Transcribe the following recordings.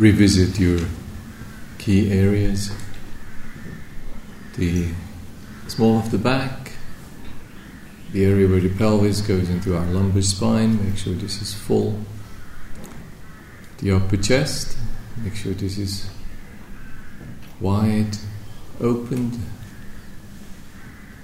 revisit your key areas. The small of the back, the area where the pelvis goes into our lumbar spine, make sure this is full. The upper chest, make sure this is wide, opened.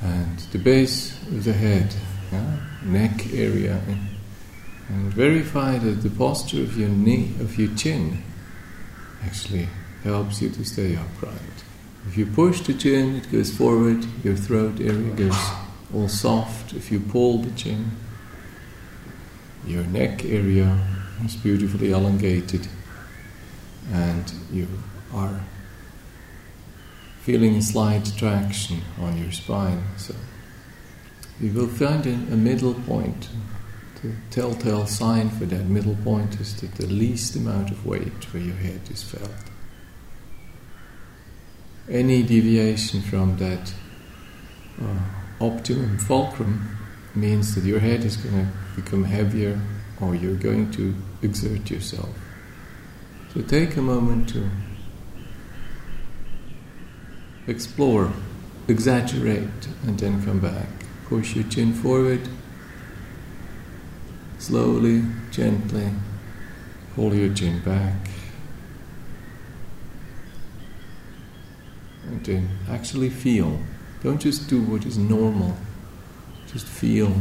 And the base of the head, yeah? neck area, and verify that the posture of your knee, of your chin, actually helps you to stay upright. If you push the chin, it goes forward, your throat area goes all soft. If you pull the chin, your neck area is beautifully elongated, and you are feeling a slight traction on your spine. So you will find a, middle point. The telltale sign for that middle point is that the least amount of weight for your head is felt. Any deviation from that uh, optimum fulcrum means that your head is going to become heavier or you're going to exert yourself. So take a moment to explore, exaggerate, and then come back. Push your chin forward, slowly, gently, pull your chin back. And then actually feel. Don't just do what is normal, just feel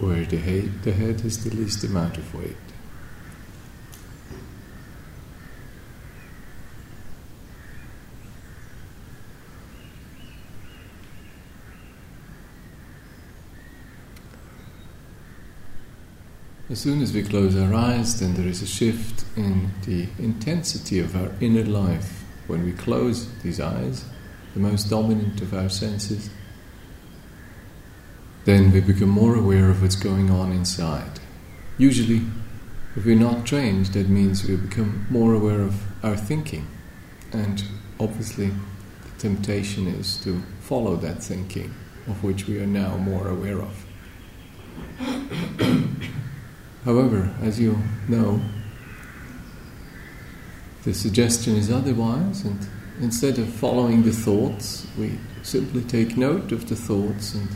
where the head, the head has the least amount of weight. As soon as we close our eyes, then there is a shift in the intensity of our inner life. When we close these eyes, the most dominant of our senses, then we become more aware of what's going on inside. Usually, if we're not trained, that means we become more aware of our thinking. And obviously, the temptation is to follow that thinking, of which we are now more aware of. However, as you know, the suggestion is otherwise, and instead of following the thoughts, we simply take note of the thoughts and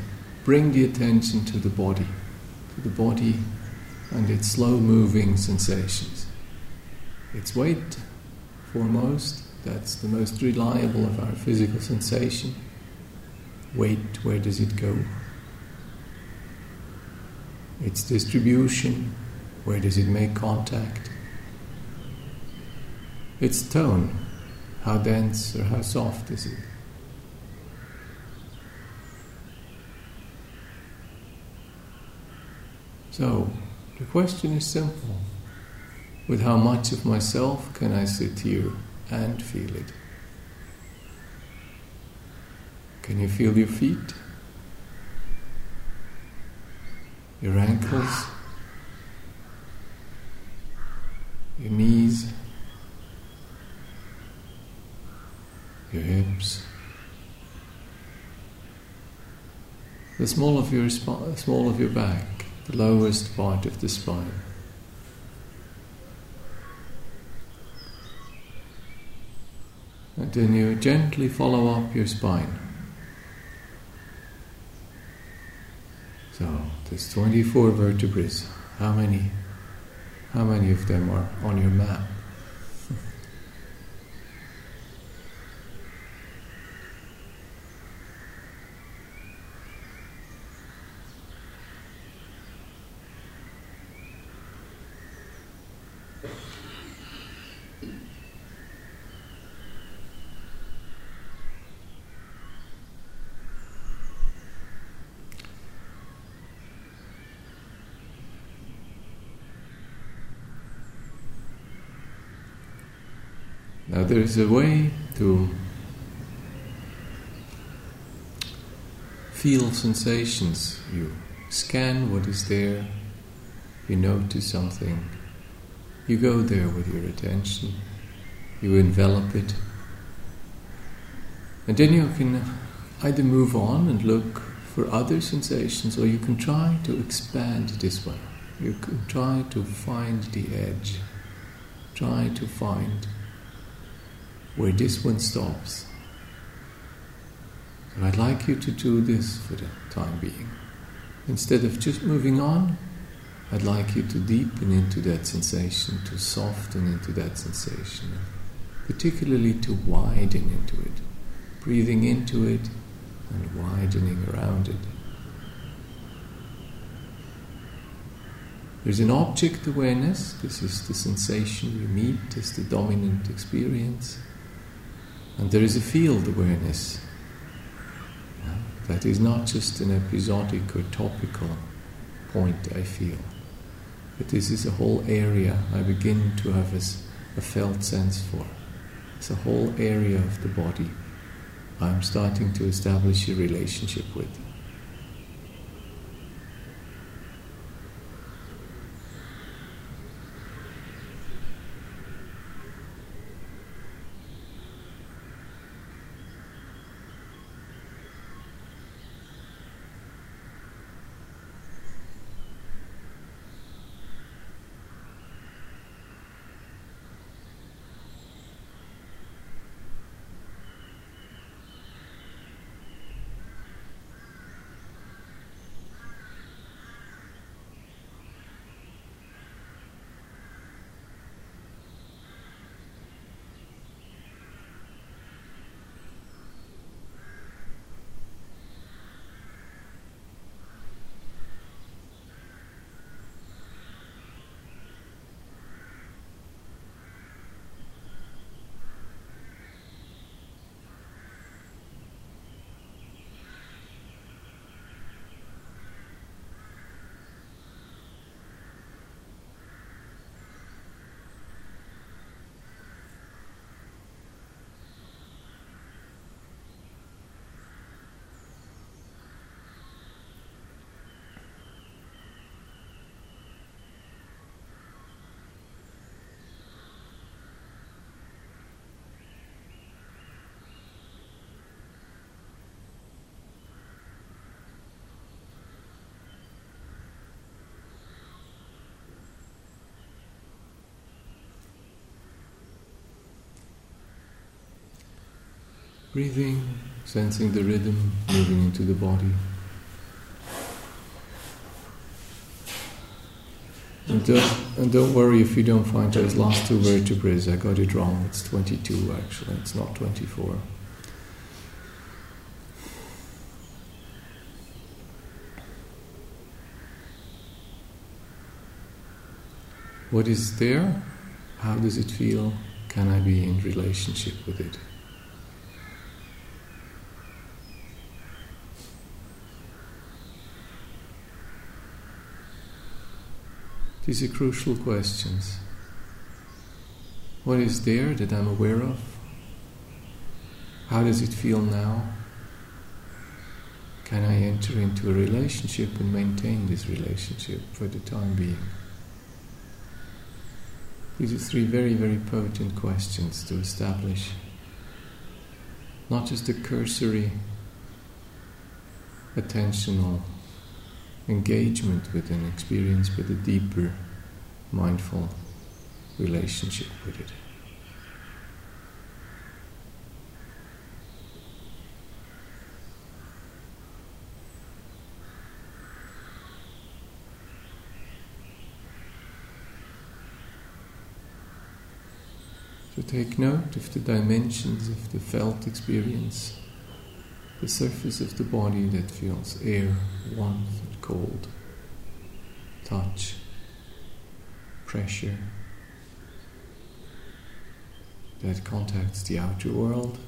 bring the attention to the body, to the body and its slow moving sensations. Its weight, foremost, that's the most reliable of our physical sensation. Weight, where does it go? Its distribution, where does it make contact, its tone, how dense or how soft is it. So, the question is simple. With how much of myself can I sit here and feel it? Can you feel your feet? Your ankles, your knees, your hips, the small of your sp- small of your back, the lowest part of the spine. And then you gently follow up your spine. So there's 24 vertebrae. How many? How many of them are on your map? Now there is a way to feel sensations. You scan what is there, you notice something, you go there with your attention, you envelop it, and then you can either move on and look for other sensations or you can try to expand this one. you can try to find the edge. Try to find where this one stops. And I'd like you to do this for the time being. Instead of just moving on, I'd like you to deepen into that sensation, to soften into that sensation, particularly to widen into it, breathing into it and widening around it. There's an object awareness, this is the sensation you meet as the dominant experience, and there is a field awareness. That is not just an episodic or topical point I feel. But this is a whole area I begin to have a, a felt sense for. It's a whole area of the body I'm starting to establish a relationship with. Breathing, sensing the rhythm moving into the body. And don't, and don't worry if you don't find those last two vertebrae. I got it wrong. It's 22 actually, it's not 24. What is there? How does it feel? Can I be in relationship with it? These are crucial questions. What is there that I'm aware of? How does it feel now? Can I enter into a relationship and maintain this relationship for the time being? These are three very, very potent questions to establish not just a cursory attentional engagement with an experience, but a deeper, mindful relationship with it. So take note of the dimensions of the felt experience, the surface of the body that feels air, warmth, and cold, touch, pressure that contacts the outer world,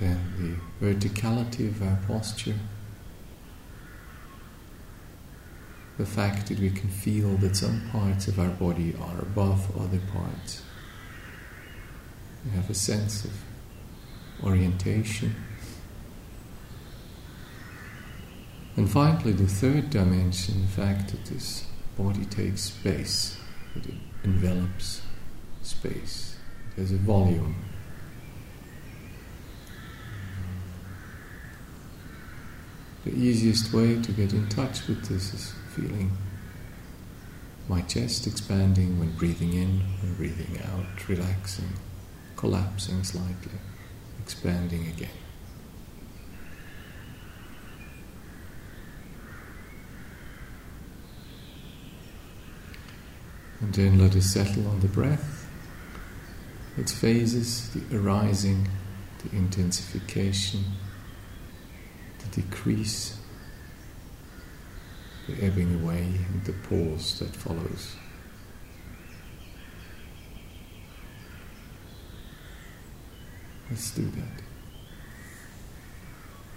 then the verticality of our posture, the fact that we can feel that some parts of our body are above other parts. We have a sense of orientation. And finally, the third dimension, the fact that this body takes space, it envelops space, has a volume. The easiest way to get in touch with this is feeling my chest expanding when breathing in, when breathing out, relaxing, collapsing slightly, expanding again. And then let us settle on the breath, its phases, the arising, the intensification, the decrease, the ebbing away, and the pause that follows. Let's do that.